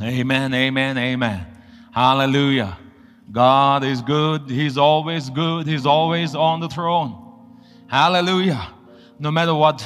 Amen, amen, amen. Hallelujah. God is good. He's always good. He's always on the throne. Hallelujah. No matter what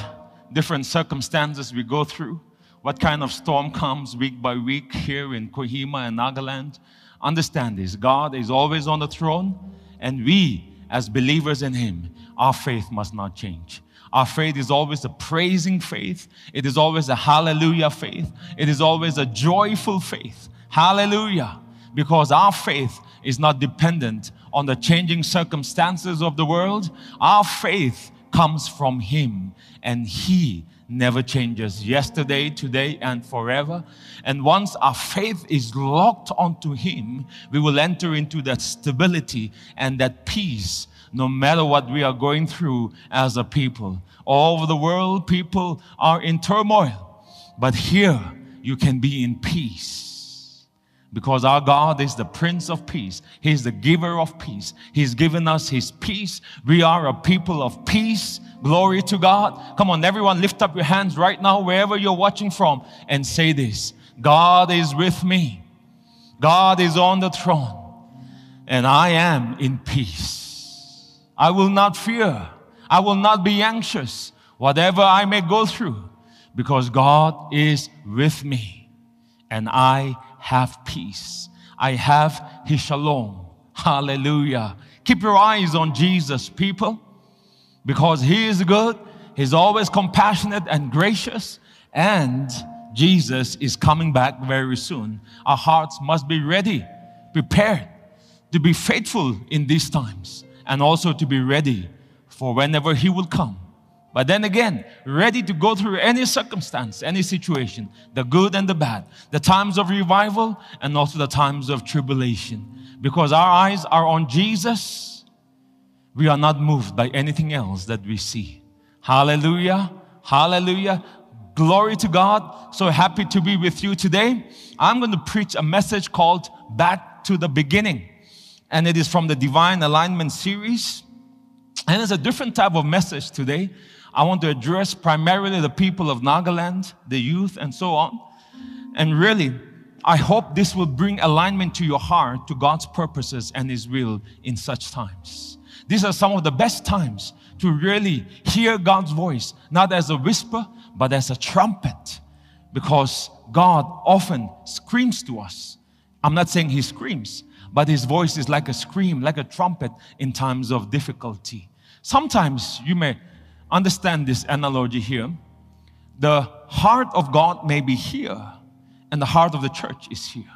different circumstances we go through, what kind of storm comes week by week here in Kohima and Nagaland, understand this God is always on the throne, and we, as believers in Him, our faith must not change. Our faith is always a praising faith. It is always a hallelujah faith. It is always a joyful faith. Hallelujah. Because our faith is not dependent on the changing circumstances of the world. Our faith comes from Him, and He never changes yesterday, today, and forever. And once our faith is locked onto Him, we will enter into that stability and that peace no matter what we are going through as a people. All over the world, people are in turmoil. But here, you can be in peace. Because our God is the Prince of Peace. He's the giver of peace. He's given us His peace. We are a people of peace. Glory to God. Come on, everyone, lift up your hands right now, wherever you're watching from, and say this God is with me. God is on the throne, and I am in peace. I will not fear. I will not be anxious, whatever I may go through, because God is with me and I have peace. I have His shalom. Hallelujah. Keep your eyes on Jesus, people, because He is good. He's always compassionate and gracious, and Jesus is coming back very soon. Our hearts must be ready, prepared to be faithful in these times and also to be ready for whenever He will come. But then again, ready to go through any circumstance, any situation, the good and the bad, the times of revival and also the times of tribulation. Because our eyes are on Jesus, we are not moved by anything else that we see. Hallelujah. Hallelujah. Glory to God. So happy to be with you today. I'm going to preach a message called Back to the Beginning and it is from the Divine Alignment series. And it's a different type of message today. I want to address primarily the people of Nagaland, the youth, and so on. And really, I hope this will bring alignment to your heart to God's purposes and His will in such times. These are some of the best times to really hear God's voice, not as a whisper, but as a trumpet, because God often screams to us. I'm not saying He screams, but his voice is like a scream, like a trumpet in times of difficulty. Sometimes you may understand this analogy here. The heart of God may be here, and the heart of the church is here.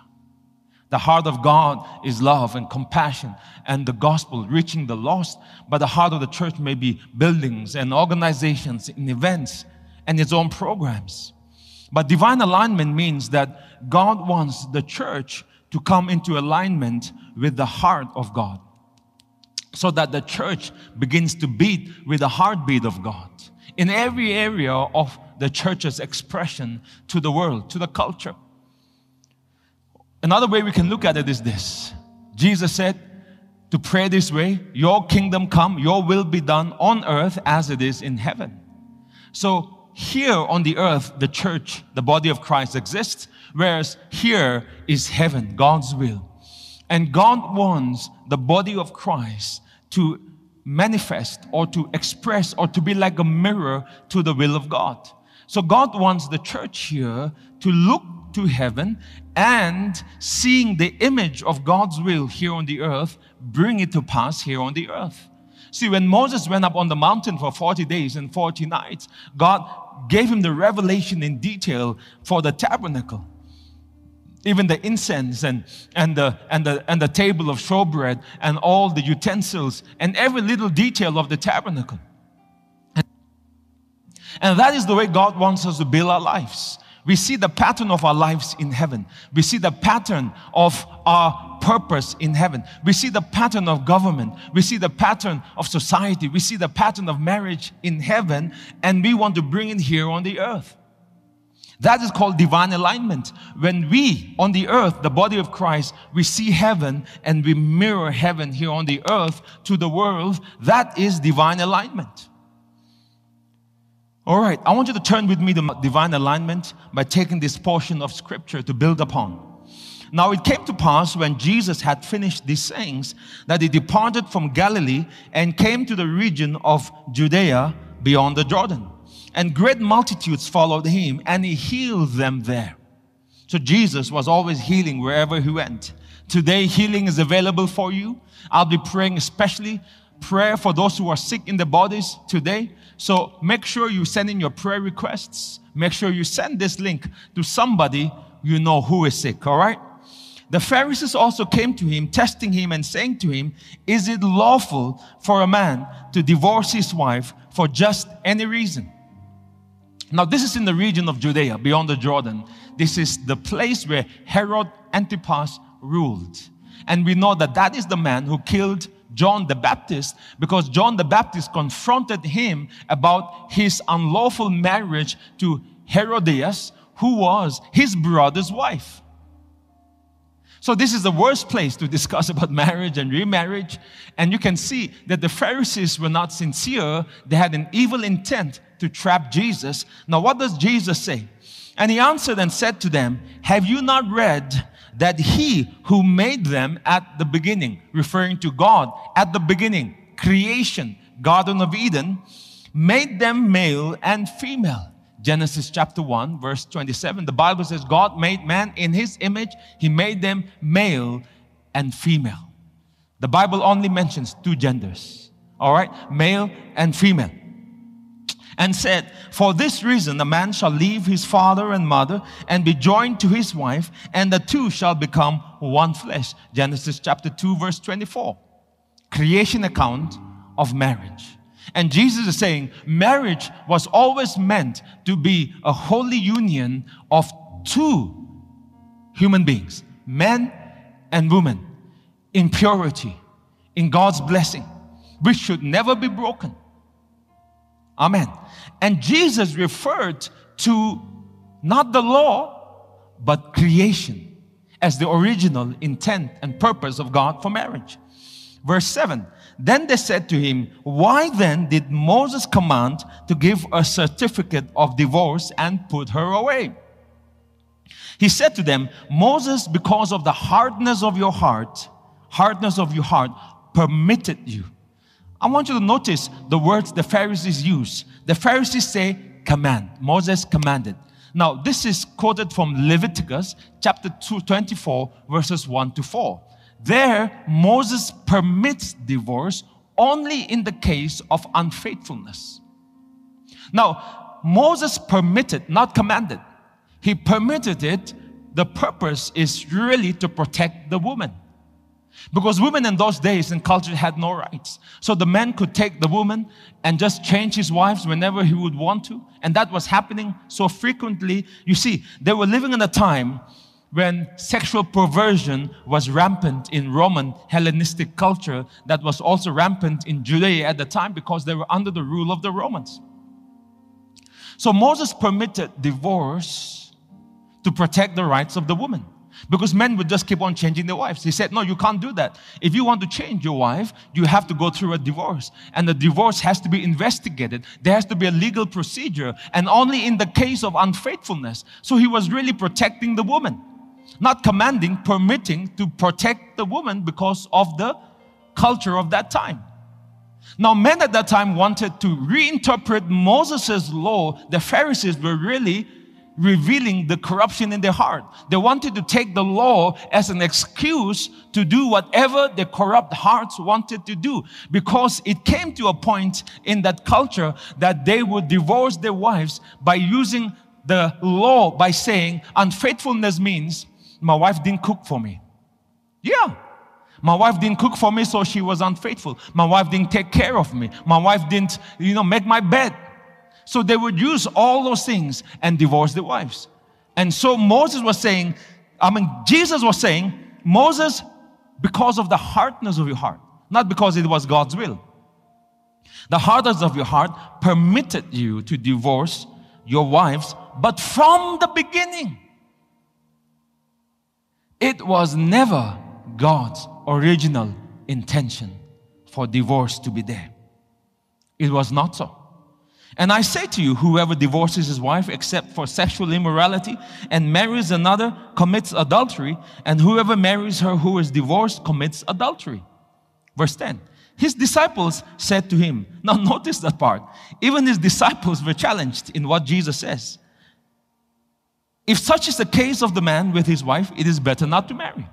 The heart of God is love and compassion and the gospel reaching the lost, but the heart of the church may be buildings and organizations and events and its own programs. But divine alignment means that God wants the church to come into alignment with the heart of God so that the church begins to beat with the heartbeat of God in every area of the church's expression to the world, to the culture. Another way we can look at it is this Jesus said, to pray this way, your kingdom come, your will be done on earth as it is in heaven. So here on the earth, the church, the body of Christ exists, whereas here is heaven, God's will. And God wants the body of Christ to manifest or to express or to be like a mirror to the will of God. So God wants the church here to look to heaven and seeing the image of God's will here on the earth, bring it to pass here on the earth. See, when Moses went up on the mountain for 40 days and 40 nights, God gave him the revelation in detail for the tabernacle even the incense and, and, the, and, the, and the table of showbread and all the utensils and every little detail of the tabernacle. And that is the way God wants us to build our lives. We see the pattern of our lives in heaven. We see the pattern of our purpose in heaven. We see the pattern of government. We see the pattern of society. We see the pattern of marriage in heaven, and we want to bring it here on the earth. That is called divine alignment. When we on the earth, the body of Christ, we see heaven and we mirror heaven here on the earth to the world, that is divine alignment. All right, I want you to turn with me to divine alignment by taking this portion of scripture to build upon. Now it came to pass when Jesus had finished these sayings that he departed from Galilee and came to the region of Judea beyond the Jordan. And great multitudes followed him, and he healed them there. So Jesus was always healing wherever he went. Today, healing is available for you. I'll be praying especially prayer for those who are sick in the bodies today. So make sure you send in your prayer requests. Make sure you send this link to somebody you know who is sick, all right? The Pharisees also came to him, testing him and saying to him, Is it lawful for a man to divorce his wife for just any reason? Now, this is in the region of Judea, beyond the Jordan. This is the place where Herod Antipas ruled. And we know that that is the man who killed John the Baptist because John the Baptist confronted him about his unlawful marriage to Herodias, who was his brother's wife. So, this is the worst place to discuss about marriage and remarriage. And you can see that the Pharisees were not sincere, they had an evil intent to trap Jesus. Now, what does Jesus say? And he answered and said to them, Have you not read that he who made them at the beginning, referring to God, at the beginning, creation, Garden of Eden, made them male and female? Genesis chapter 1, verse 27. The Bible says, God made man in his image, he made them male and female. The Bible only mentions two genders, all right? Male and female and said, For this reason, a man shall leave his father and mother and be joined to his wife, and the two shall become one flesh. Genesis chapter 2, verse 24. Creation account of marriage. And Jesus is saying marriage was always meant to be a holy union of two human beings, men and women, in purity, in God's blessing, which should never be broken. Amen. And Jesus referred to not the law, but creation as the original intent and purpose of God for marriage. Verse 7 Then they said to him, Why then did Moses command to give a certificate of divorce and put her away? He said to them, Moses, because of the hardness of your heart, hardness of your heart, permitted you I want you to notice the words the Pharisees use. The Pharisees say, command. Moses commanded. Now, this is quoted from Leviticus chapter 2, 24, verses 1 to 4. There, Moses permits divorce only in the case of unfaithfulness. Now, Moses permitted, not commanded. He permitted it. The purpose is really to protect the woman. Because women in those days and culture had no rights. So the man could take the woman and just change his wives whenever he would want to. And that was happening so frequently. You see, they were living in a time when sexual perversion was rampant in Roman Hellenistic culture, that was also rampant in Judea at the time because they were under the rule of the Romans. So Moses permitted divorce to protect the rights of the woman. Because men would just keep on changing their wives. He said, No, you can't do that. If you want to change your wife, you have to go through a divorce. And the divorce has to be investigated. There has to be a legal procedure. And only in the case of unfaithfulness. So he was really protecting the woman, not commanding, permitting to protect the woman because of the culture of that time. Now, men at that time wanted to reinterpret Moses' law. The Pharisees were really revealing the corruption in their heart. They wanted to take the law as an excuse to do whatever the corrupt hearts wanted to do because it came to a point in that culture that they would divorce their wives by using the law by saying unfaithfulness means my wife didn't cook for me. Yeah. My wife didn't cook for me, so she was unfaithful. My wife didn't take care of me. My wife didn't, you know, make my bed. So they would use all those things and divorce their wives. And so Moses was saying, I mean, Jesus was saying, Moses, because of the hardness of your heart, not because it was God's will. The hardness of your heart permitted you to divorce your wives, but from the beginning, it was never God's original intention for divorce to be there. It was not so. And I say to you, whoever divorces his wife except for sexual immorality and marries another commits adultery, and whoever marries her who is divorced commits adultery. Verse 10. His disciples said to him, now notice that part. Even his disciples were challenged in what Jesus says. If such is the case of the man with his wife, it is better not to marry.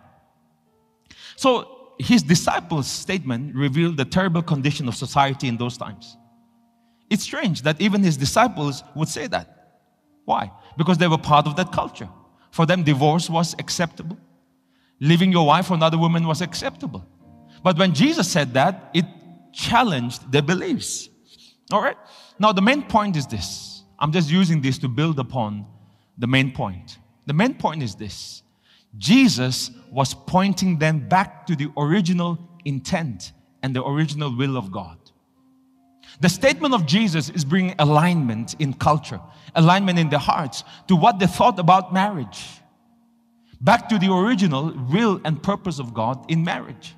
So his disciples' statement revealed the terrible condition of society in those times. It's strange that even his disciples would say that. Why? Because they were part of that culture. For them, divorce was acceptable. Leaving your wife for another woman was acceptable. But when Jesus said that, it challenged their beliefs. All right? Now, the main point is this. I'm just using this to build upon the main point. The main point is this Jesus was pointing them back to the original intent and the original will of God. The statement of Jesus is bringing alignment in culture, alignment in the hearts to what they thought about marriage. Back to the original will and purpose of God in marriage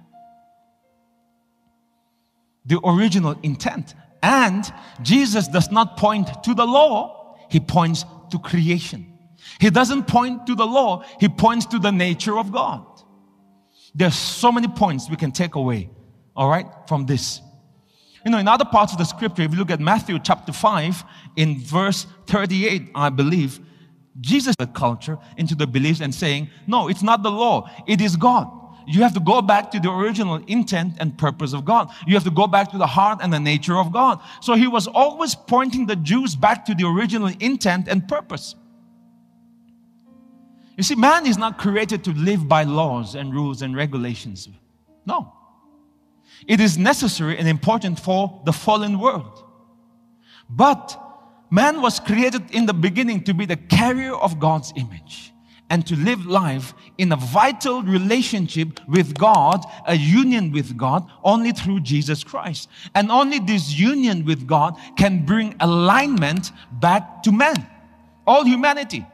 the original intent. And Jesus does not point to the law, he points to creation. He doesn't point to the law, he points to the nature of God. There's so many points we can take away, all right, from this. You know, in other parts of the scripture, if you look at Matthew chapter 5, in verse 38, I believe, Jesus the culture into the beliefs and saying, No, it's not the law, it is God. You have to go back to the original intent and purpose of God. You have to go back to the heart and the nature of God. So he was always pointing the Jews back to the original intent and purpose. You see, man is not created to live by laws and rules and regulations. No. It is necessary and important for the fallen world. But man was created in the beginning to be the carrier of God's image and to live life in a vital relationship with God, a union with God, only through Jesus Christ. And only this union with God can bring alignment back to man, all humanity.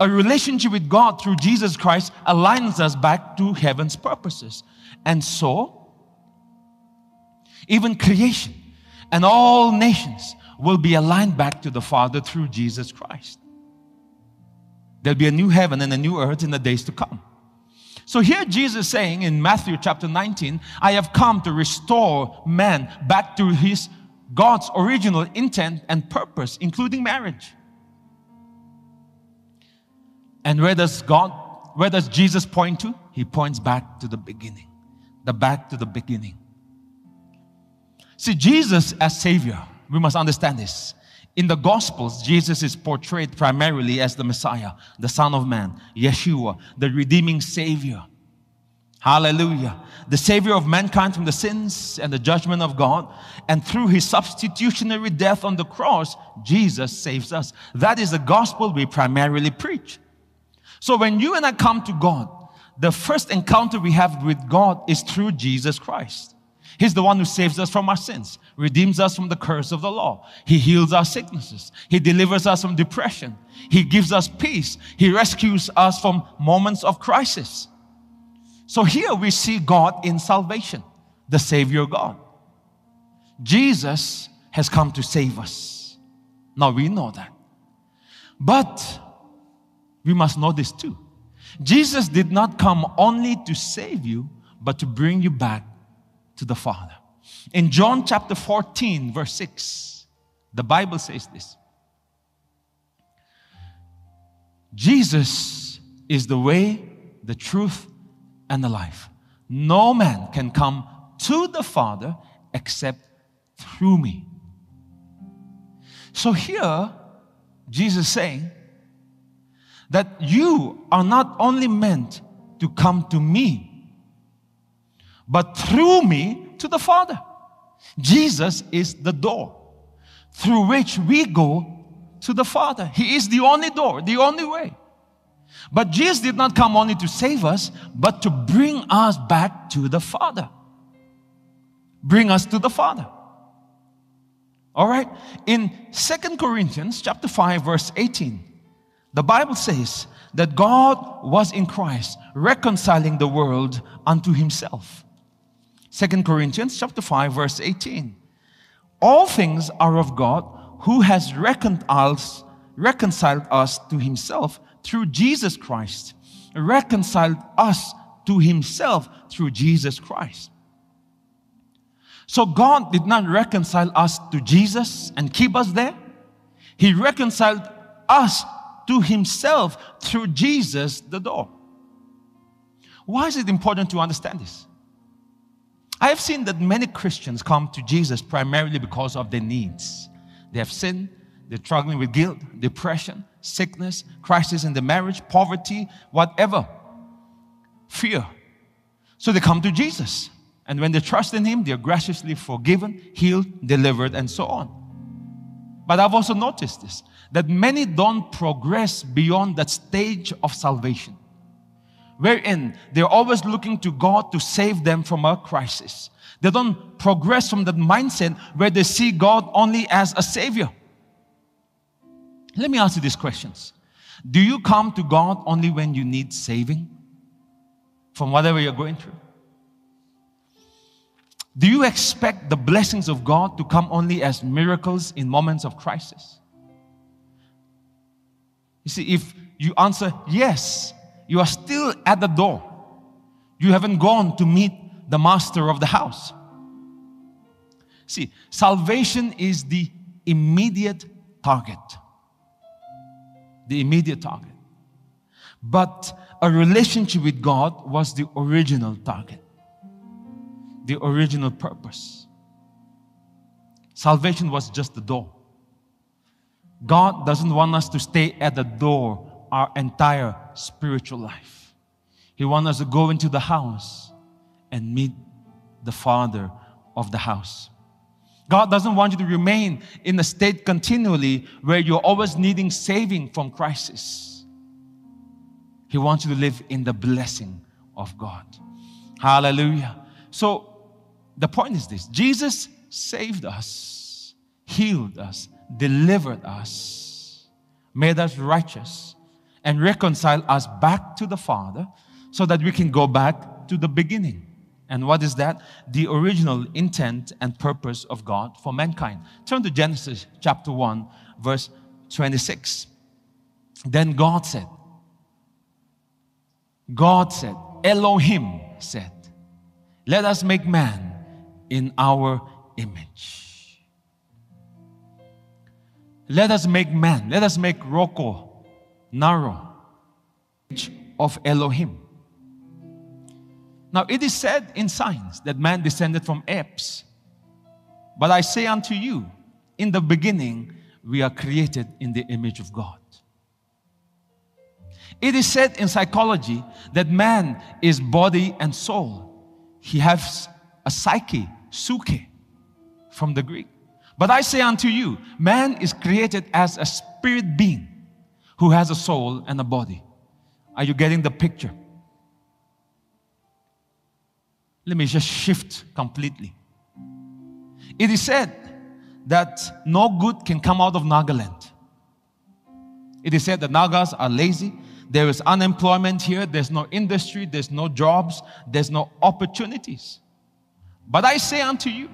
A relationship with God through Jesus Christ aligns us back to heaven's purposes. And so, even creation and all nations will be aligned back to the Father through Jesus Christ. There'll be a new heaven and a new earth in the days to come. So here Jesus saying in Matthew chapter 19, I have come to restore man back to his God's original intent and purpose, including marriage. And where does God, where does Jesus point to? He points back to the beginning. The back to the beginning. See, Jesus as Savior, we must understand this. In the Gospels, Jesus is portrayed primarily as the Messiah, the Son of Man, Yeshua, the redeeming Savior. Hallelujah. The Savior of mankind from the sins and the judgment of God. And through His substitutionary death on the cross, Jesus saves us. That is the gospel we primarily preach. So when you and I come to God, the first encounter we have with God is through Jesus Christ. He's the one who saves us from our sins, redeems us from the curse of the law. He heals our sicknesses. He delivers us from depression. He gives us peace. He rescues us from moments of crisis. So here we see God in salvation, the Savior God. Jesus has come to save us. Now we know that. But we must know this too. Jesus did not come only to save you, but to bring you back to the Father. In John chapter 14, verse 6, the Bible says this Jesus is the way, the truth, and the life. No man can come to the Father except through me. So here, Jesus saying that you are not only meant to come to me, but through me to the Father. Jesus is the door through which we go to the Father. He is the only door, the only way. But Jesus did not come only to save us, but to bring us back to the Father. Bring us to the Father. All right? In Second Corinthians chapter 5 verse 18, the Bible says that God was in Christ reconciling the world unto himself Second Corinthians chapter 5 verse 18. All things are of God who has reconciled, reconciled us to himself through Jesus Christ. Reconciled us to himself through Jesus Christ. So God did not reconcile us to Jesus and keep us there. He reconciled us to himself through Jesus, the door. Why is it important to understand this? I have seen that many Christians come to Jesus primarily because of their needs. They have sinned, they're struggling with guilt, depression, sickness, crisis in the marriage, poverty, whatever, fear. So they come to Jesus. And when they trust in Him, they're graciously forgiven, healed, delivered, and so on. But I've also noticed this that many don't progress beyond that stage of salvation, wherein they're always looking to God to save them from a crisis. They don't progress from that mindset where they see God only as a savior. Let me ask you these questions Do you come to God only when you need saving from whatever you're going through? Do you expect the blessings of God to come only as miracles in moments of crisis? You see, if you answer yes, you are still at the door. You haven't gone to meet the master of the house. See, salvation is the immediate target. The immediate target. But a relationship with God was the original target the original purpose. Salvation was just the door. God doesn't want us to stay at the door our entire spiritual life. He wants us to go into the house and meet the Father of the house. God doesn't want you to remain in a state continually where you're always needing saving from crisis. He wants you to live in the blessing of God. Hallelujah. So, the point is this Jesus saved us, healed us, delivered us, made us righteous, and reconcile us back to the Father so that we can go back to the beginning. And what is that? The original intent and purpose of God for mankind. Turn to Genesis chapter 1, verse 26. Then God said, God said, Elohim said, Let us make man in our image. Let us make man, let us make Rocco, Naro, of Elohim. Now it is said in science that man descended from apes. But I say unto you, in the beginning, we are created in the image of God. It is said in psychology that man is body and soul. He has a psyche, suke from the Greek. But I say unto you, man is created as a spirit being who has a soul and a body. Are you getting the picture? Let me just shift completely. It is said that no good can come out of Nagaland. It is said that Nagas are lazy. There is unemployment here. There's no industry. There's no jobs. There's no opportunities. But I say unto you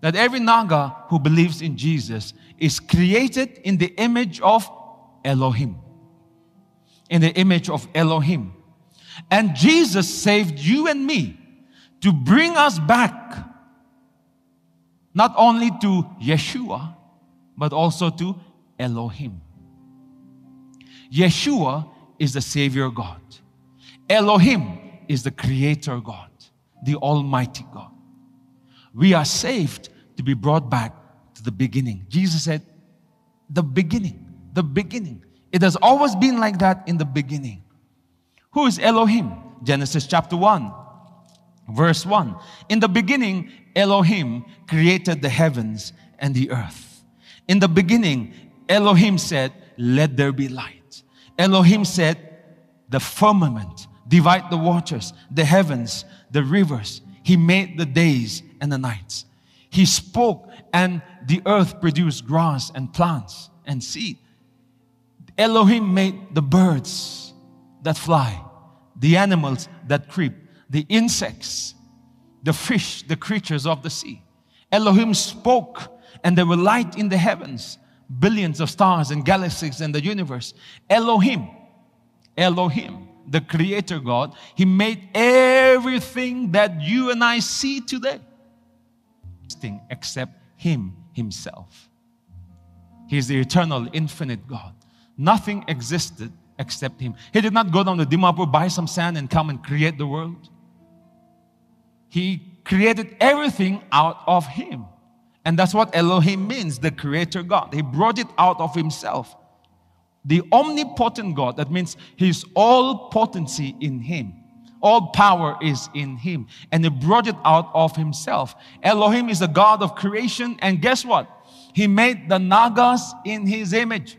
that every Naga who believes in Jesus is created in the image of Elohim. In the image of Elohim. And Jesus saved you and me to bring us back not only to Yeshua, but also to Elohim. Yeshua is the Savior God. Elohim is the Creator God, the Almighty God we are saved to be brought back to the beginning. Jesus said, the beginning, the beginning. It has always been like that in the beginning. Who is Elohim? Genesis chapter 1, verse 1. In the beginning, Elohim created the heavens and the earth. In the beginning, Elohim said, Let there be light. Elohim said, The firmament, divide the waters, the heavens, the rivers. He made the days and the nights. He spoke, and the earth produced grass and plants and seed. Elohim made the birds that fly, the animals that creep, the insects, the fish, the creatures of the sea. Elohim spoke, and there were light in the heavens, billions of stars and galaxies in the universe. Elohim, Elohim, the creator God, He made everything that you and I see today. Except Him Himself. He's the eternal, infinite God. Nothing existed except Him. He did not go down to Dimapur, buy some sand, and come and create the world. He created everything out of Him. And that's what Elohim means, the creator God. He brought it out of Himself. The omnipotent God, that means His all potency in Him. All power is in Him. And He brought it out of Himself. Elohim is the God of creation. And guess what? He made the Nagas in His image.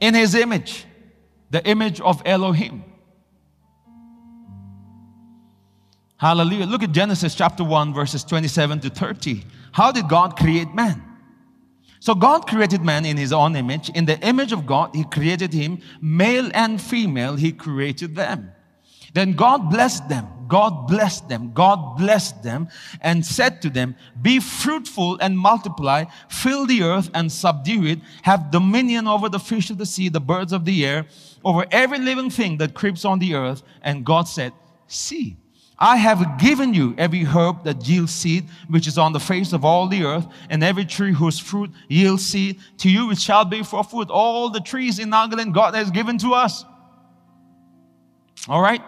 In His image. The image of Elohim. Hallelujah. Look at Genesis chapter 1, verses 27 to 30. How did God create man? So God created man in his own image. In the image of God, he created him. Male and female, he created them. Then God blessed them. God blessed them. God blessed them and said to them, Be fruitful and multiply, fill the earth and subdue it, have dominion over the fish of the sea, the birds of the air, over every living thing that creeps on the earth. And God said, See, I have given you every herb that yields seed, which is on the face of all the earth, and every tree whose fruit yields seed. To you it shall be for food. All the trees in Nagaland God has given to us. All right?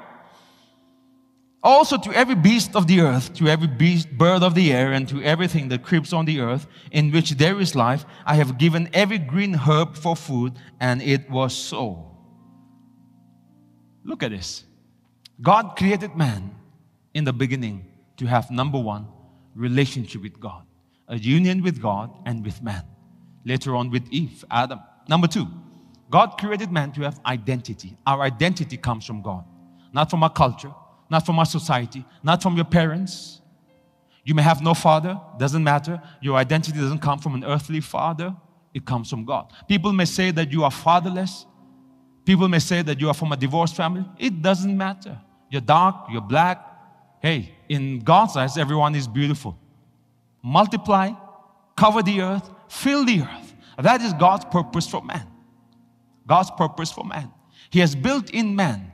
Also to every beast of the earth, to every beast, bird of the air, and to everything that creeps on the earth, in which there is life, I have given every green herb for food, and it was so. Look at this. God created man in the beginning to have number one, relationship with God, a union with God and with man. Later on with Eve, Adam. Number two, God created man to have identity. Our identity comes from God, not from our culture, not from our society, not from your parents. You may have no father, doesn't matter. Your identity doesn't come from an earthly father, it comes from God. People may say that you are fatherless. People may say that you are from a divorced family. It doesn't matter. You're dark, you're black, Hey, in God's eyes, everyone is beautiful. Multiply, cover the earth, fill the earth. That is God's purpose for man. God's purpose for man. He has built in man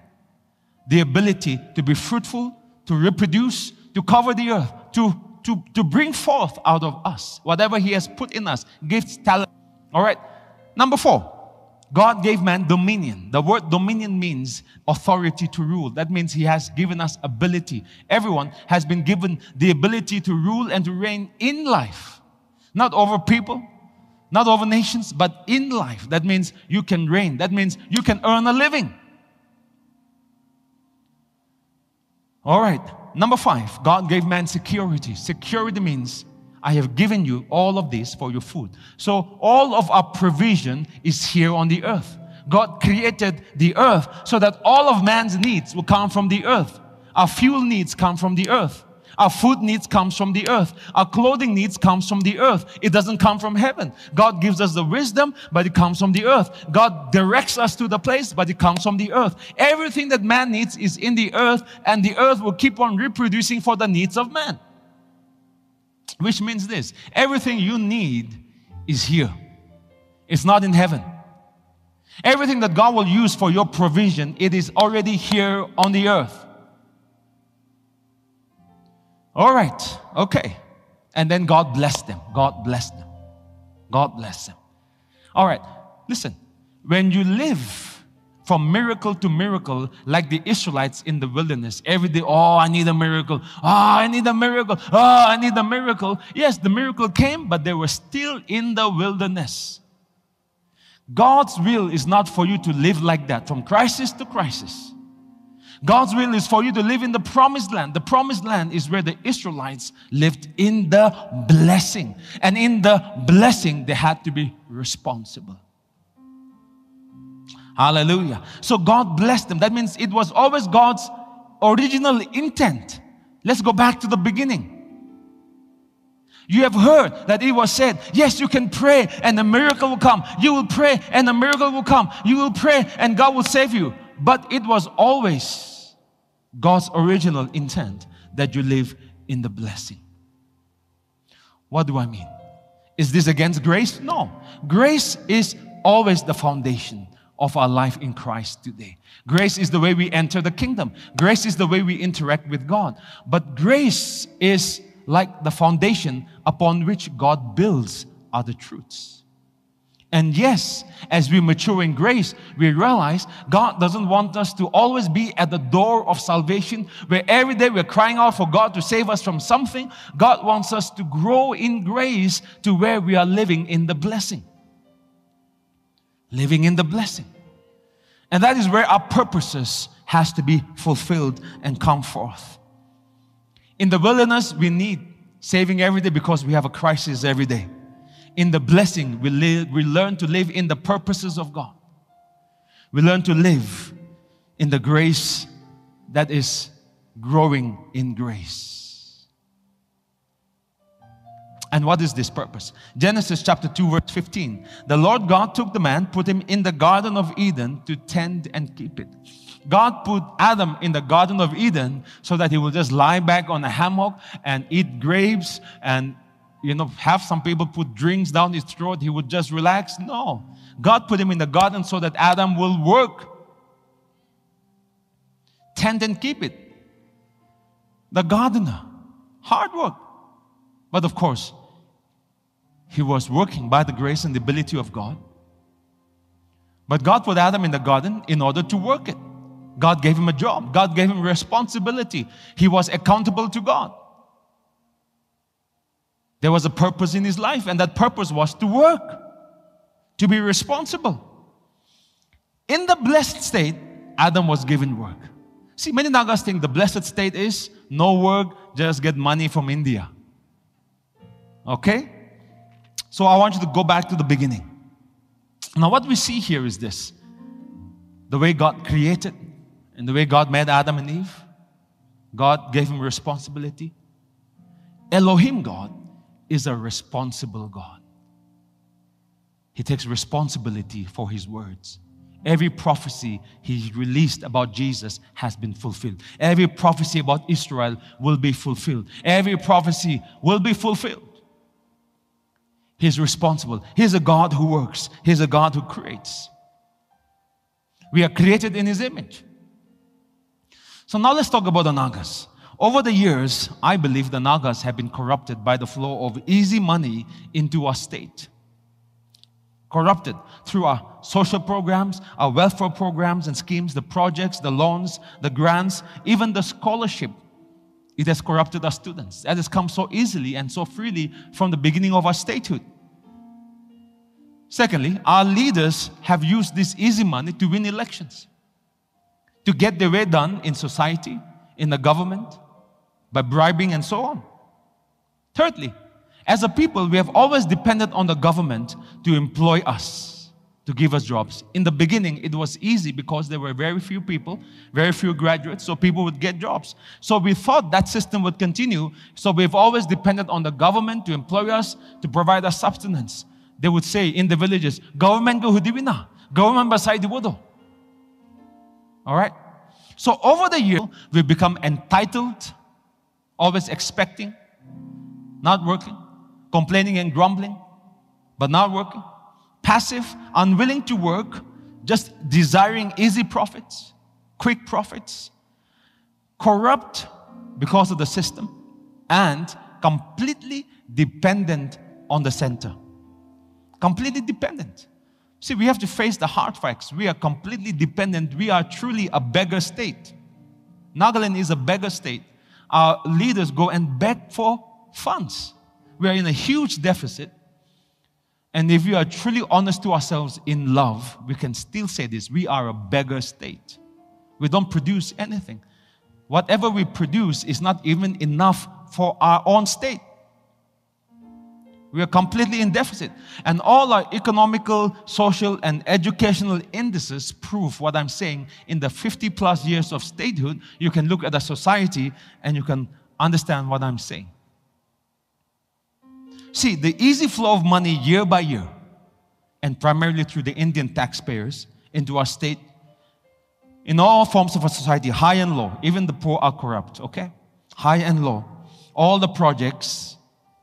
the ability to be fruitful, to reproduce, to cover the earth, to, to, to bring forth out of us whatever He has put in us gifts, talent. All right. Number four, God gave man dominion. The word dominion means authority to rule. That means He has given us ability. Everyone has been given the ability to rule and to reign in life, not over people, not over nations, but in life. That means you can reign. That means you can earn a living. All right. Number five, God gave man security. Security means I have given you all of this for your food. So all of our provision is here on the earth. God created the earth so that all of man's needs will come from the earth. Our fuel needs come from the earth. Our food needs comes from the earth. Our clothing needs comes from the earth. It doesn't come from heaven. God gives us the wisdom, but it comes from the earth. God directs us to the place, but it comes from the earth. Everything that man needs is in the earth, and the earth will keep on reproducing for the needs of man. Which means this everything you need is here, it's not in heaven. Everything that God will use for your provision, it is already here on the earth. All right, okay. And then God blessed them. God blessed them. God bless them. All right, listen. When you live from miracle to miracle, like the Israelites in the wilderness. Every day, oh, I need a miracle. Oh, I need a miracle. Oh, I need a miracle. Yes, the miracle came, but they were still in the wilderness. God's will is not for you to live like that, from crisis to crisis. God's will is for you to live in the promised land. The promised land is where the Israelites lived in the blessing. And in the blessing, they had to be responsible. Hallelujah. So God blessed them. That means it was always God's original intent. Let's go back to the beginning. You have heard that it was said, yes, you can pray and a miracle will come. You will pray and a miracle will come. You will pray and God will save you. But it was always God's original intent that you live in the blessing. What do I mean? Is this against grace? No. Grace is always the foundation of our life in Christ today. Grace is the way we enter the kingdom. Grace is the way we interact with God. But grace is like the foundation upon which God builds other truths. And yes, as we mature in grace, we realize God doesn't want us to always be at the door of salvation where every day we're crying out for God to save us from something. God wants us to grow in grace to where we are living in the blessing. Living in the blessing. And that is where our purposes has to be fulfilled and come forth. In the wilderness, we need saving every day because we have a crisis every day in the blessing, we, live, we learn to live in the purposes of God. We learn to live in the grace that is growing in grace. And what is this purpose? Genesis chapter 2, verse 15. The Lord God took the man, put him in the Garden of Eden to tend and keep it. God put Adam in the Garden of Eden so that he would just lie back on a hammock and eat grapes and you know, have some people put drinks down his throat, he would just relax. No. God put him in the garden so that Adam will work. Tend and keep it. The gardener. Hard work. But of course, he was working by the grace and the ability of God. But God put Adam in the garden in order to work it. God gave him a job. God gave him responsibility. He was accountable to God. There was a purpose in his life, and that purpose was to work, to be responsible. In the blessed state, Adam was given work. See, many Nagas think the blessed state is no work, just get money from India. Okay? So I want you to go back to the beginning. Now, what we see here is this the way God created and the way God made Adam and Eve, God gave him responsibility. Elohim God is a responsible God. He takes responsibility for his words. Every prophecy he released about Jesus has been fulfilled. Every prophecy about Israel will be fulfilled. Every prophecy will be fulfilled. He's responsible. He's a God who works, He's a God who creates. We are created in His image. So now let's talk about the Nagas. Over the years, I believe the Nagas have been corrupted by the flow of easy money into our state. Corrupted through our social programs, our welfare programs and schemes, the projects, the loans, the grants, even the scholarship. It has corrupted our students. That has come so easily and so freely from the beginning of our statehood. Secondly, our leaders have used this easy money to win elections, to get their way done in society, in the government, by bribing and so on. Thirdly, as a people, we have always depended on the government to employ us, to give us jobs. In the beginning, it was easy because there were very few people, very few graduates, so people would get jobs. So we thought that system would continue. So we've always depended on the government to employ us, to provide us sustenance. They would say in the villages, government go hudibina, government basai diwodo. All right? So over the years, we've become entitled always expecting, not working, complaining and grumbling, but not working, passive, unwilling to work, just desiring easy profits, quick profits, corrupt because of the system, and completely dependent on the center. Completely dependent. See, we have to face the hard facts. We are completely dependent. We are truly a beggar state. Nagaland is a beggar state our leaders go and beg for funds. We are in a huge deficit. And if we are truly honest to ourselves in love, we can still say this we are a beggar state. We don't produce anything. Whatever we produce is not even enough for our own state. We are completely in deficit. And all our economical, social, and educational indices prove what I'm saying. In the 50 plus years of statehood, you can look at a society and you can understand what I'm saying. See, the easy flow of money year by year, and primarily through the Indian taxpayers into our state, in all forms of a society, high and low, even the poor are corrupt, okay? High and low. All the projects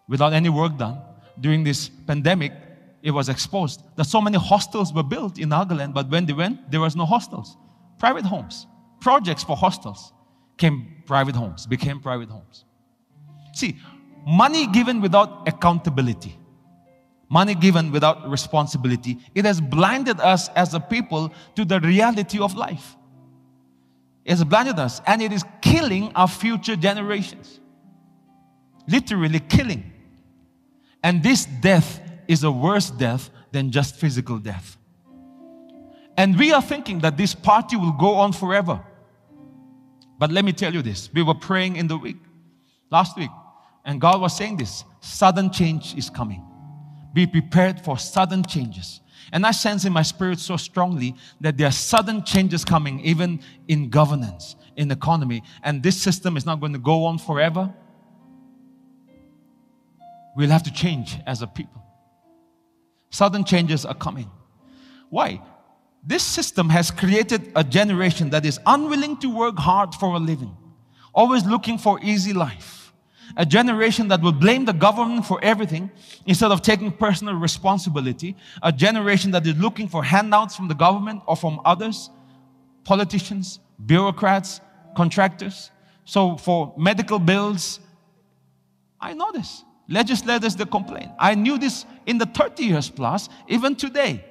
without any work done during this pandemic, it was exposed that so many hostels were built in Nagaland, but when they went, there was no hostels. Private homes, projects for hostels came private homes, became private homes. See, money given without accountability, money given without responsibility, it has blinded us as a people to the reality of life. It has blinded us and it is killing our future generations. Literally killing. And this death is a worse death than just physical death. And we are thinking that this party will go on forever. But let me tell you this we were praying in the week, last week, and God was saying this sudden change is coming. Be prepared for sudden changes. And I sense in my spirit so strongly that there are sudden changes coming, even in governance, in economy. And this system is not going to go on forever. We'll have to change as a people. Sudden changes are coming. Why? This system has created a generation that is unwilling to work hard for a living, always looking for easy life. A generation that will blame the government for everything instead of taking personal responsibility. A generation that is looking for handouts from the government or from others, politicians, bureaucrats, contractors. So for medical bills, I know this. Legislators, they complain. I knew this in the 30 years plus, even today.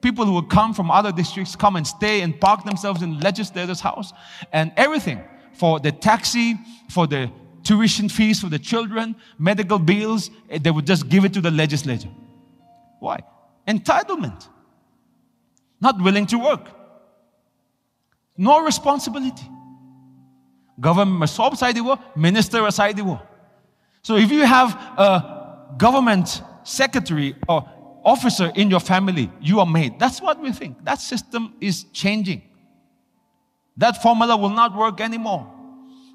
People who would come from other districts come and stay and park themselves in the legislator's house and everything for the taxi, for the tuition fees for the children, medical bills, eh, they would just give it to the legislature. Why? Entitlement. Not willing to work. No responsibility. Government masob side minister aside so if you have a government secretary or officer in your family, you are made. That's what we think. That system is changing. That formula will not work anymore.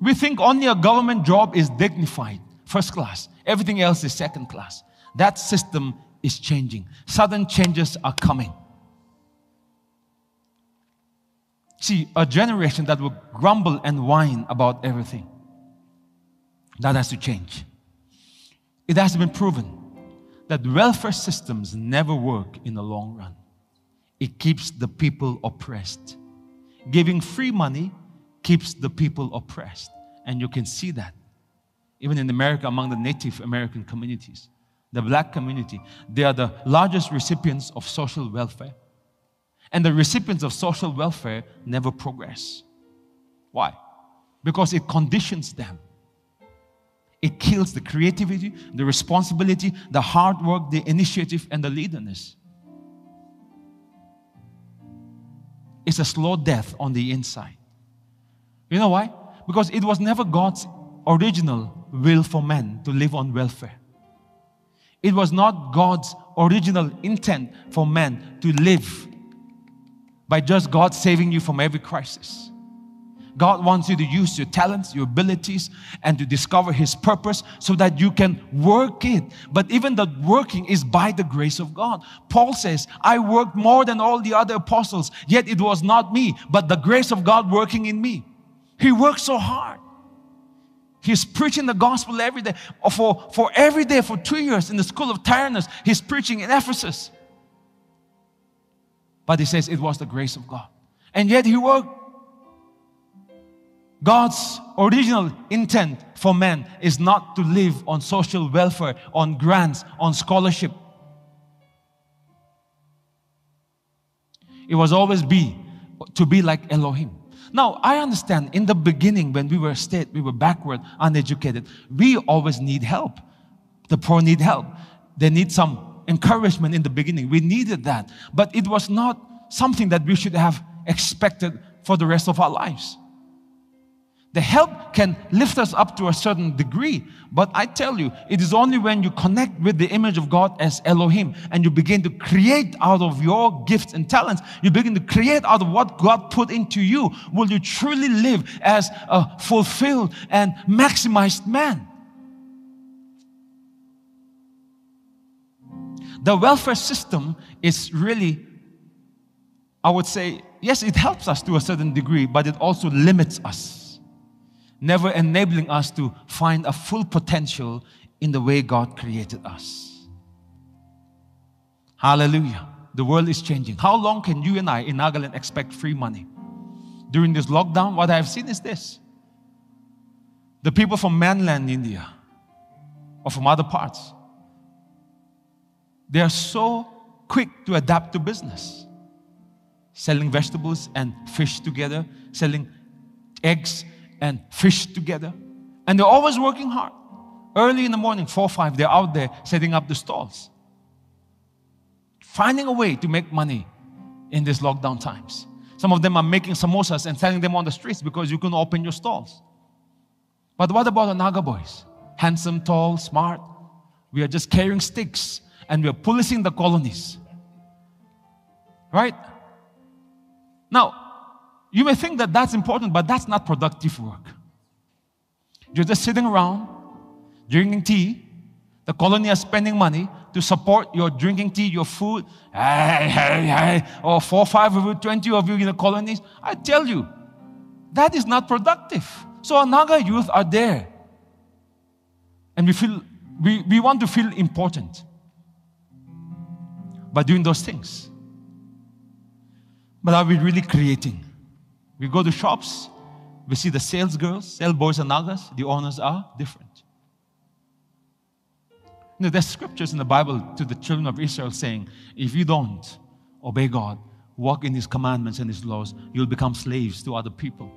We think only a government job is dignified, first class. Everything else is second class. That system is changing. Sudden changes are coming. See, a generation that will grumble and whine about everything. That has to change. It has been proven that welfare systems never work in the long run. It keeps the people oppressed. Giving free money keeps the people oppressed. And you can see that even in America among the Native American communities. The black community, they are the largest recipients of social welfare. And the recipients of social welfare never progress. Why? Because it conditions them it kills the creativity, the responsibility, the hard work, the initiative, and the leaderness. It's a slow death on the inside. You know why? Because it was never God's original will for men to live on welfare. It was not God's original intent for men to live by just God saving you from every crisis. God wants you to use your talents, your abilities, and to discover His purpose so that you can work it. But even the working is by the grace of God. Paul says, I worked more than all the other apostles, yet it was not me, but the grace of God working in me. He worked so hard. He's preaching the gospel every day. For, for every day, for two years in the school of Tyrannus, he's preaching in Ephesus. But he says it was the grace of God. And yet he worked God's original intent for man is not to live on social welfare, on grants, on scholarship. It was always be to be like Elohim. Now, I understand in the beginning when we were state, we were backward, uneducated, we always need help. The poor need help. They need some encouragement in the beginning. We needed that. But it was not something that we should have expected for the rest of our lives. The help can lift us up to a certain degree, but I tell you, it is only when you connect with the image of God as Elohim and you begin to create out of your gifts and talents, you begin to create out of what God put into you, will you truly live as a fulfilled and maximized man. The welfare system is really, I would say, yes, it helps us to a certain degree, but it also limits us never enabling us to find a full potential in the way God created us. Hallelujah. The world is changing. How long can you and I in Nagaland expect free money? During this lockdown, what I have seen is this the people from mainland India or from other parts, they are so quick to adapt to business. Selling vegetables and fish together, selling eggs and fish together. And they're always working hard. Early in the morning, 4 5, they're out there setting up the stalls. Finding a way to make money in these lockdown times. Some of them are making samosas and selling them on the streets because you can open your stalls. But what about the Naga boys? Handsome, tall, smart. We are just carrying sticks and we are policing the colonies. Right? Now, you may think that that's important, but that's not productive work. You're just sitting around, drinking tea. The colony is spending money to support your drinking tea, your food. Hey, hey, hey. Or four, five of you, 20 of you in the colonies. I tell you, that is not productive. So our Naga youth are there. And we feel we, we want to feel important by doing those things. But are we really creating? We go to shops, we see the sales girls, sales boys and others, the owners are different. You know, there's scriptures in the Bible to the children of Israel saying, if you don't obey God, walk in His commandments and His laws, you'll become slaves to other people.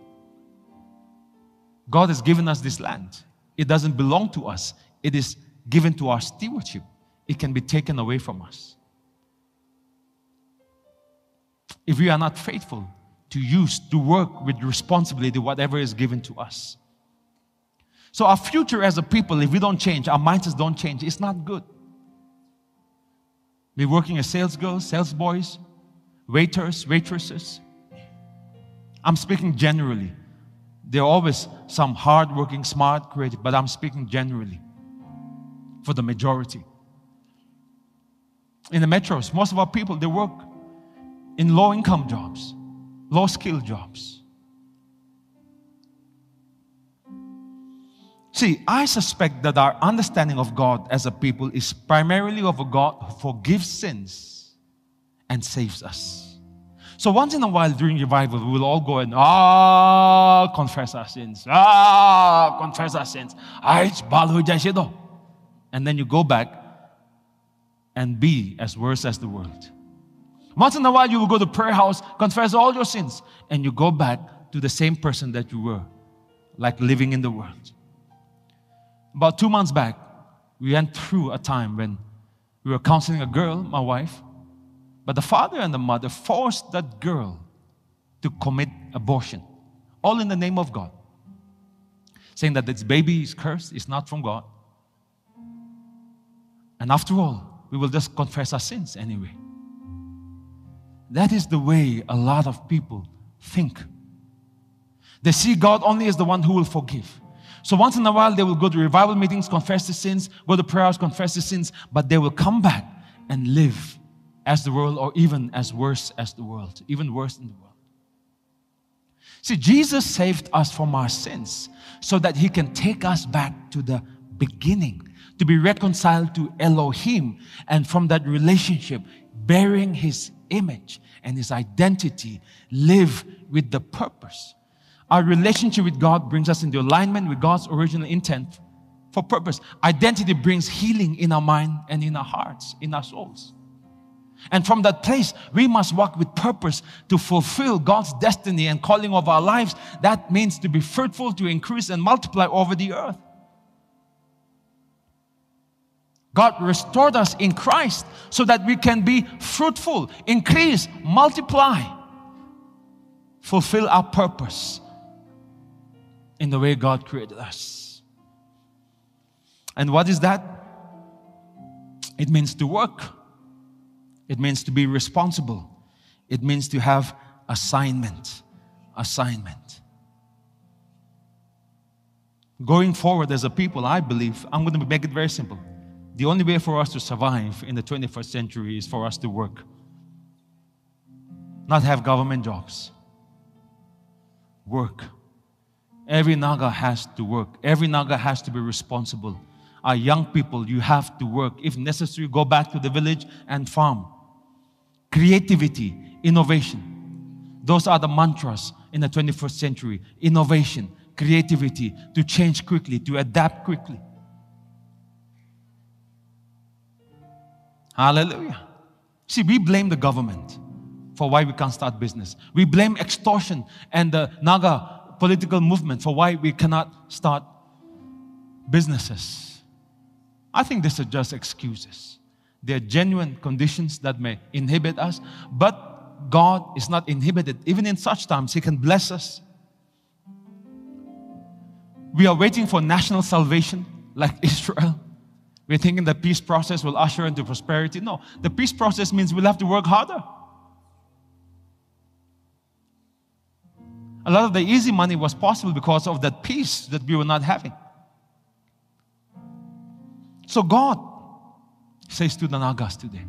God has given us this land. It doesn't belong to us, it is given to our stewardship. It can be taken away from us. If we are not faithful, to use, to work with responsibility, whatever is given to us. So, our future as a people, if we don't change, our mindsets don't change, it's not good. We're working as sales girls, sales boys, waiters, waitresses. I'm speaking generally. There are always some hardworking, smart, creative, but I'm speaking generally for the majority. In the metros, most of our people they work in low income jobs low skill jobs. See, I suspect that our understanding of God as a people is primarily of a God who forgives sins and saves us. So once in a while during revival, we will all go and ah confess our sins. Ah, confess our sins. And then you go back and be as worse as the world. Once in a while, you will go to prayer house, confess all your sins, and you go back to the same person that you were, like living in the world. About two months back, we went through a time when we were counseling a girl, my wife, but the father and the mother forced that girl to commit abortion, all in the name of God, saying that this baby is cursed, it's not from God. And after all, we will just confess our sins anyway. That is the way a lot of people think. They see God only as the one who will forgive. So once in a while, they will go to revival meetings, confess their sins, go to prayers, confess their sins, but they will come back and live as the world or even as worse as the world, even worse than the world. See, Jesus saved us from our sins so that he can take us back to the beginning, to be reconciled to Elohim, and from that relationship, bearing his image and his identity live with the purpose. Our relationship with God brings us into alignment with God's original intent for purpose. Identity brings healing in our mind and in our hearts, in our souls. And from that place, we must walk with purpose to fulfill God's destiny and calling of our lives. That means to be fruitful, to increase and multiply over the earth. God restored us in Christ so that we can be fruitful, increase, multiply, fulfill our purpose in the way God created us. And what is that? It means to work, it means to be responsible, it means to have assignment. Assignment. Going forward as a people, I believe, I'm going to make it very simple the only way for us to survive in the 21st century is for us to work, not have government jobs. Work. Every Naga has to work, every Naga has to be responsible. Our young people, you have to work. If necessary, go back to the village and farm. Creativity, innovation. Those are the mantras in the 21st century. Innovation, creativity, to change quickly, to adapt quickly. Hallelujah. See, we blame the government for why we can't start business. We blame extortion and the Naga political movement for why we cannot start businesses. I think these are just excuses. They're genuine conditions that may inhibit us, but God is not inhibited. Even in such times, He can bless us. We are waiting for national salvation like Israel. We're thinking the peace process will usher into prosperity. No, the peace process means we'll have to work harder. A lot of the easy money was possible because of that peace that we were not having. So God says to the Nagas today,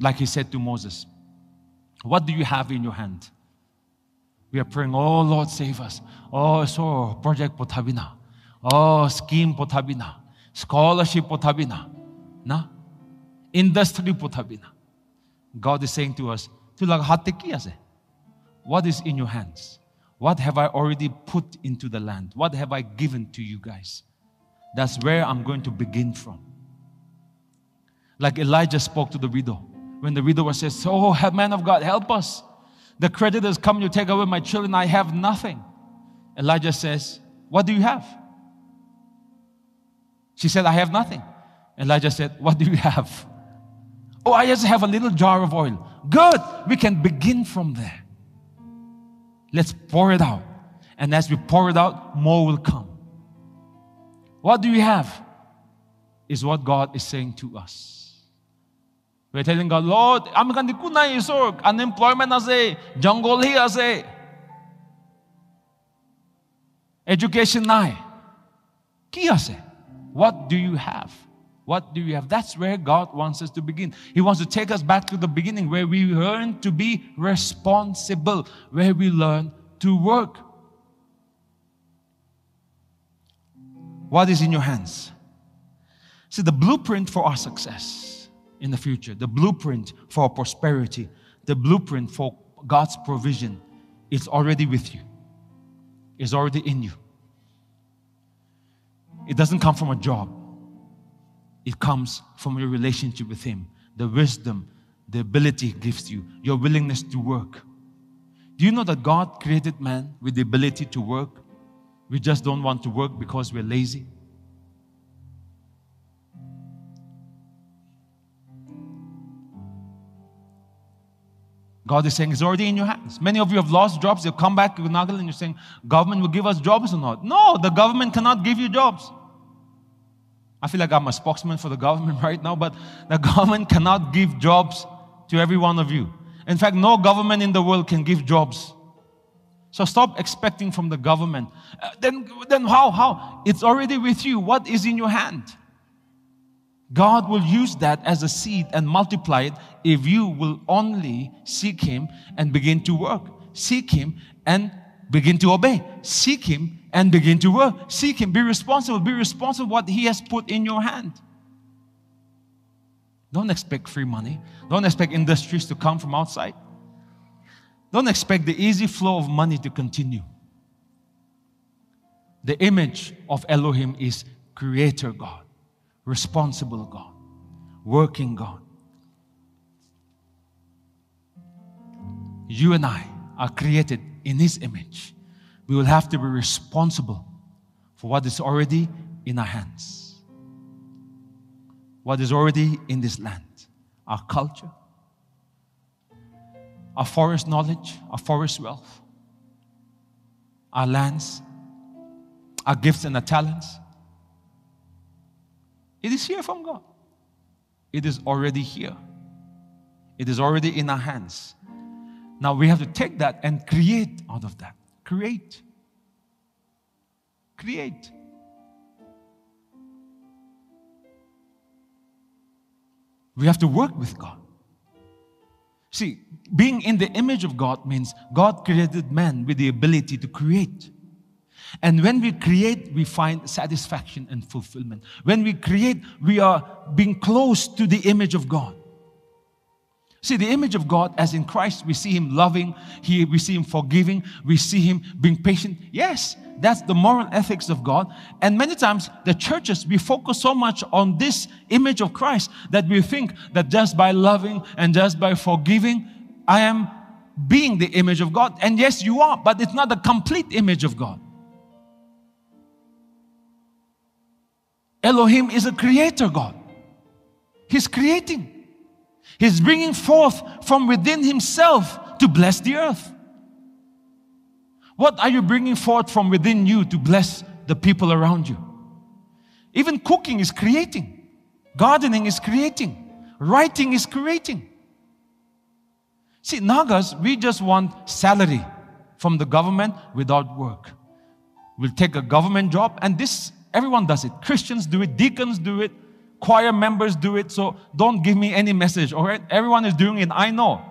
like He said to Moses, What do you have in your hand? We are praying, Oh Lord, save us. Oh, so project potabina. Oh, scheme potabina. Scholarship potabina. Na? Industry potabina. God is saying to us, What is in your hands? What have I already put into the land? What have I given to you guys? That's where I'm going to begin from. Like Elijah spoke to the widow. When the widow says, Oh, man of God, help us. The creditors come to take away my children. I have nothing. Elijah says, What do you have? She said, I have nothing. Elijah said, What do you have? Oh, I just have a little jar of oil. Good. We can begin from there. Let's pour it out. And as we pour it out, more will come. What do you have? Is what God is saying to us. We're telling God, Lord, akan di ko na isor, unemployment ase, jungle hi ase. Education na Ki ase. What do you have? What do you have? That's where God wants us to begin. He wants to take us back to the beginning where we learn to be responsible, where we learn to work. What is in your hands? See, the blueprint for our success in the future, the blueprint for our prosperity, the blueprint for God's provision is already with you, is already in you. It doesn't come from a job. It comes from your relationship with Him, the wisdom, the ability He gives you, your willingness to work. Do you know that God created man with the ability to work? We just don't want to work because we're lazy. God is saying it's already in your hands. Many of you have lost jobs. You've come back to Nagaland and you're saying, government will give us jobs or not. No, the government cannot give you jobs. I feel like I'm a spokesman for the government right now, but the government cannot give jobs to every one of you. In fact, no government in the world can give jobs. So stop expecting from the government. Uh, then, then how? How? It's already with you. What is in your hand? God will use that as a seed and multiply it if you will only seek Him and begin to work. Seek Him and begin to obey. Seek Him and begin to work. Seek Him. Be responsible. Be responsible what He has put in your hand. Don't expect free money. Don't expect industries to come from outside. Don't expect the easy flow of money to continue. The image of Elohim is Creator God, responsible God, working God. You and I are created in His image. We will have to be responsible for what is already in our hands, what is already in this land, our culture, our forest knowledge, our forest wealth, our lands, our gifts and our talents. It is here from God. It is already here. It is already in our hands. Now we have to take that and create out of that. Create. Create. We have to work with God. See, being in the image of God means God created man with the ability to create. And when we create, we find satisfaction and fulfillment. When we create, we are being close to the image of God. See, the image of God, as in Christ, we see Him loving, he, we see Him forgiving, we see Him being patient. Yes, that's the moral ethics of God. And many times, the churches, we focus so much on this image of Christ that we think that just by loving and just by forgiving, I am being the image of God. And yes, you are, but it's not the complete image of God. Elohim is a creator God. He's creating. He's bringing forth from within himself to bless the earth. What are you bringing forth from within you to bless the people around you? Even cooking is creating, gardening is creating, writing is creating. See, Nagas, we just want salary from the government without work. We'll take a government job, and this everyone does it. Christians do it, deacons do it, choir members do it. So don't give me any message, all right? Everyone is doing it, I know.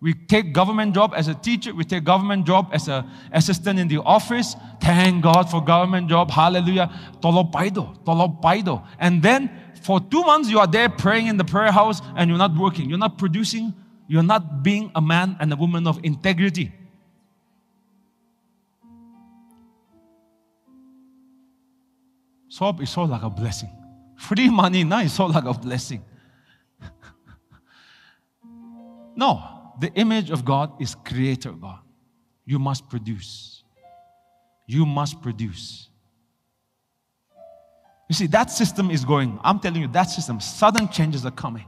We take government job as a teacher, we take government job as an assistant in the office. Thank God for government job. Hallelujah. Tolop paido, tolop paido. And then for two months you are there praying in the prayer house and you're not working. You're not producing. You're not being a man and a woman of integrity. Soap is so like a blessing. Free money now is so like a blessing. no, the image of God is creator God. You must produce. You must produce. You see, that system is going. I'm telling you, that system, sudden changes are coming.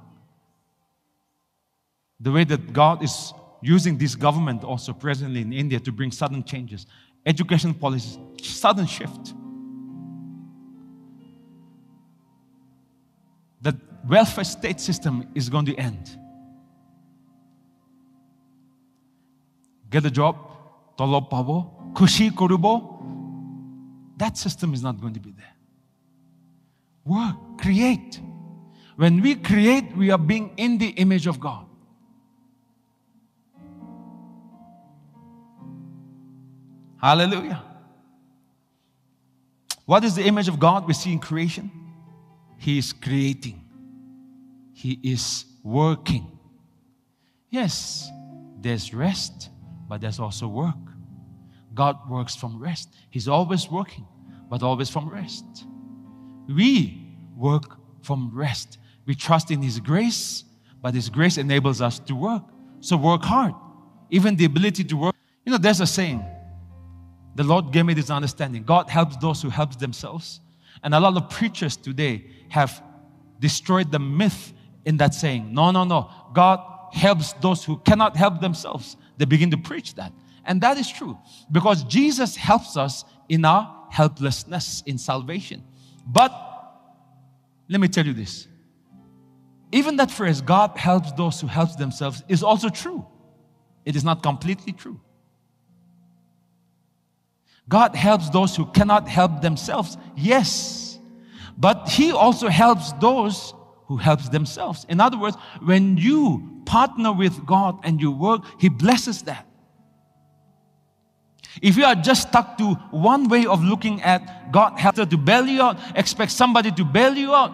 The way that God is using this government also presently in India to bring sudden changes, education policies, sudden shift. Welfare state system is going to end. Get a job, tolop pabo, kushi korubo. That system is not going to be there. Work, create. When we create, we are being in the image of God. Hallelujah. What is the image of God we see in creation? He is creating, He is working. Yes, there's rest, but there's also work. God works from rest. He's always working, but always from rest. We work from rest. We trust in His grace, but His grace enables us to work. So work hard. Even the ability to work. You know, there's a saying the Lord gave me this understanding. God helps those who help themselves. And a lot of preachers today have destroyed the myth in that saying. No, no, no. God helps those who cannot help themselves. They begin to preach that. And that is true because Jesus helps us in our helplessness in salvation. But let me tell you this. Even that phrase, God helps those who help themselves, is also true. It is not completely true. God helps those who cannot help themselves. Yes. But he also helps those who helps themselves. In other words, when you partner with God and you work, he blesses that. If you are just stuck to one way of looking at God helps to bail you out, expect somebody to bail you out,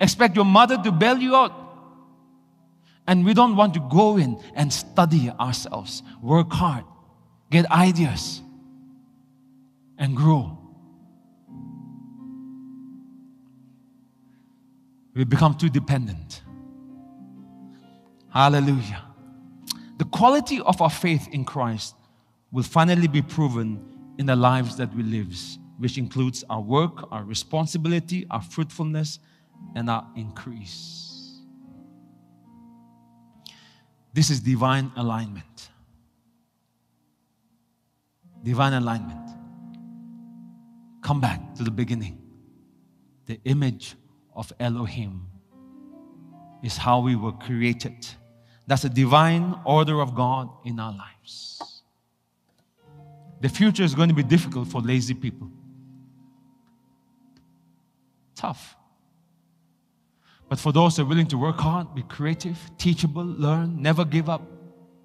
expect your mother to bail you out. And we don't want to go in and study ourselves, work hard, get ideas and grow. We become too dependent. Hallelujah. The quality of our faith in Christ will finally be proven in the lives that we live, which includes our work, our responsibility, our fruitfulness, and our increase. This is divine alignment. Divine alignment. Come back to the beginning. The image of Elohim is how we were created. That's a divine order of God in our lives. The future is going to be difficult for lazy people. Tough. But for those that are willing to work hard, be creative, teachable, learn, never give up,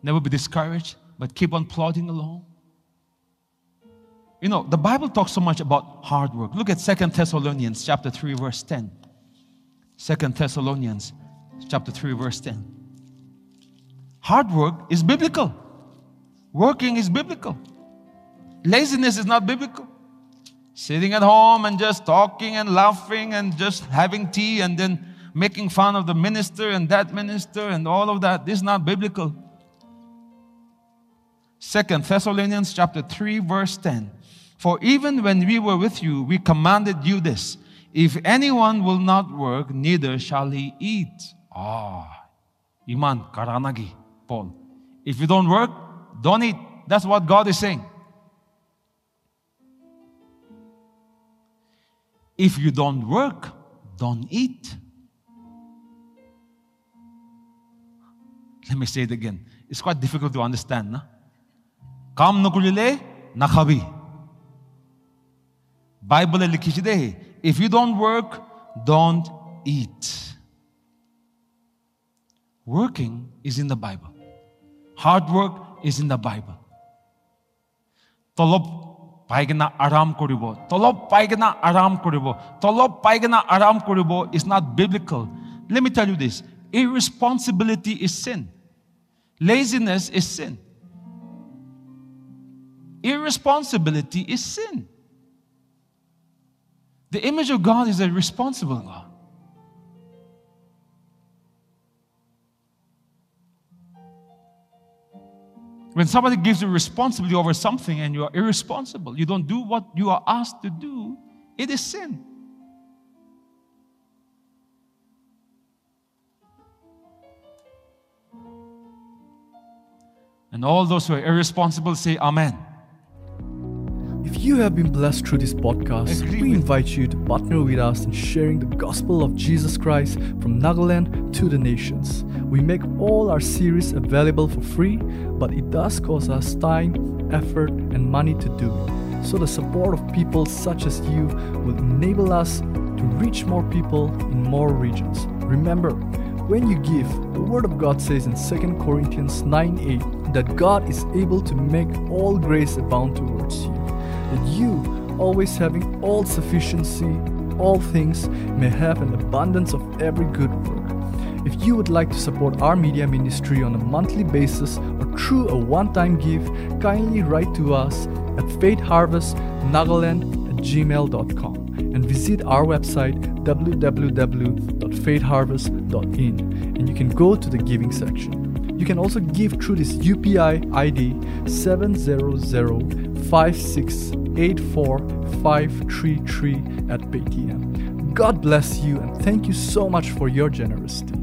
never be discouraged, but keep on plodding along, You know, the Bible talks so much about hard work. Look at Second Thessalonians chapter 3, verse 10. Second Thessalonians chapter 3, verse 10. Hard work is biblical. Working is biblical. Laziness is not biblical. Sitting at home and just talking and laughing and just having tea and then making fun of the minister and that minister and all of that. This is not biblical. Second Thessalonians chapter 3 verse 10. For even when we were with you, we commanded you this. If anyone will not work, neither shall he eat. Ah, iman karanagi, Paul. If you don't work, don't eat. That's what God is saying. If you don't work, don't eat. Let me say it again. It's quite difficult to understand. Na? Kam nukulile nakabi. Bible likhishide if you don't work don't eat working is in the bible hard work is in the bible তলব পাইকেনা আৰাম কৰিব তলব পাইকেনা আৰাম কৰিব তলব পাইকেনা আৰাম কৰিব is not biblical let me tell you this irresponsibility is sin laziness is sin irresponsibility is sin the image of God is a responsible God. When somebody gives you responsibility over something and you are irresponsible, you don't do what you are asked to do, it is sin. And all those who are irresponsible say, Amen. If you have been blessed through this podcast, Agree we invite you to partner with us in sharing the gospel of Jesus Christ from Nagaland to the nations. We make all our series available for free, but it does cost us time, effort, and money to do it. So the support of people such as you will enable us to reach more people in more regions. Remember, when you give, the Word of God says in 2 Corinthians 9 8 that God is able to make all grace abound towards you, that you, always having all sufficiency, all things, may have an abundance of every good work. If you would like to support our media ministry on a monthly basis or through a one time gift, kindly write to us at faithharvestnagaland at gmail.com and visit our website www.faithharvest.in and you can go to the giving section. You can also give through this UPI ID 70056845533 at Paytm. God bless you and thank you so much for your generosity.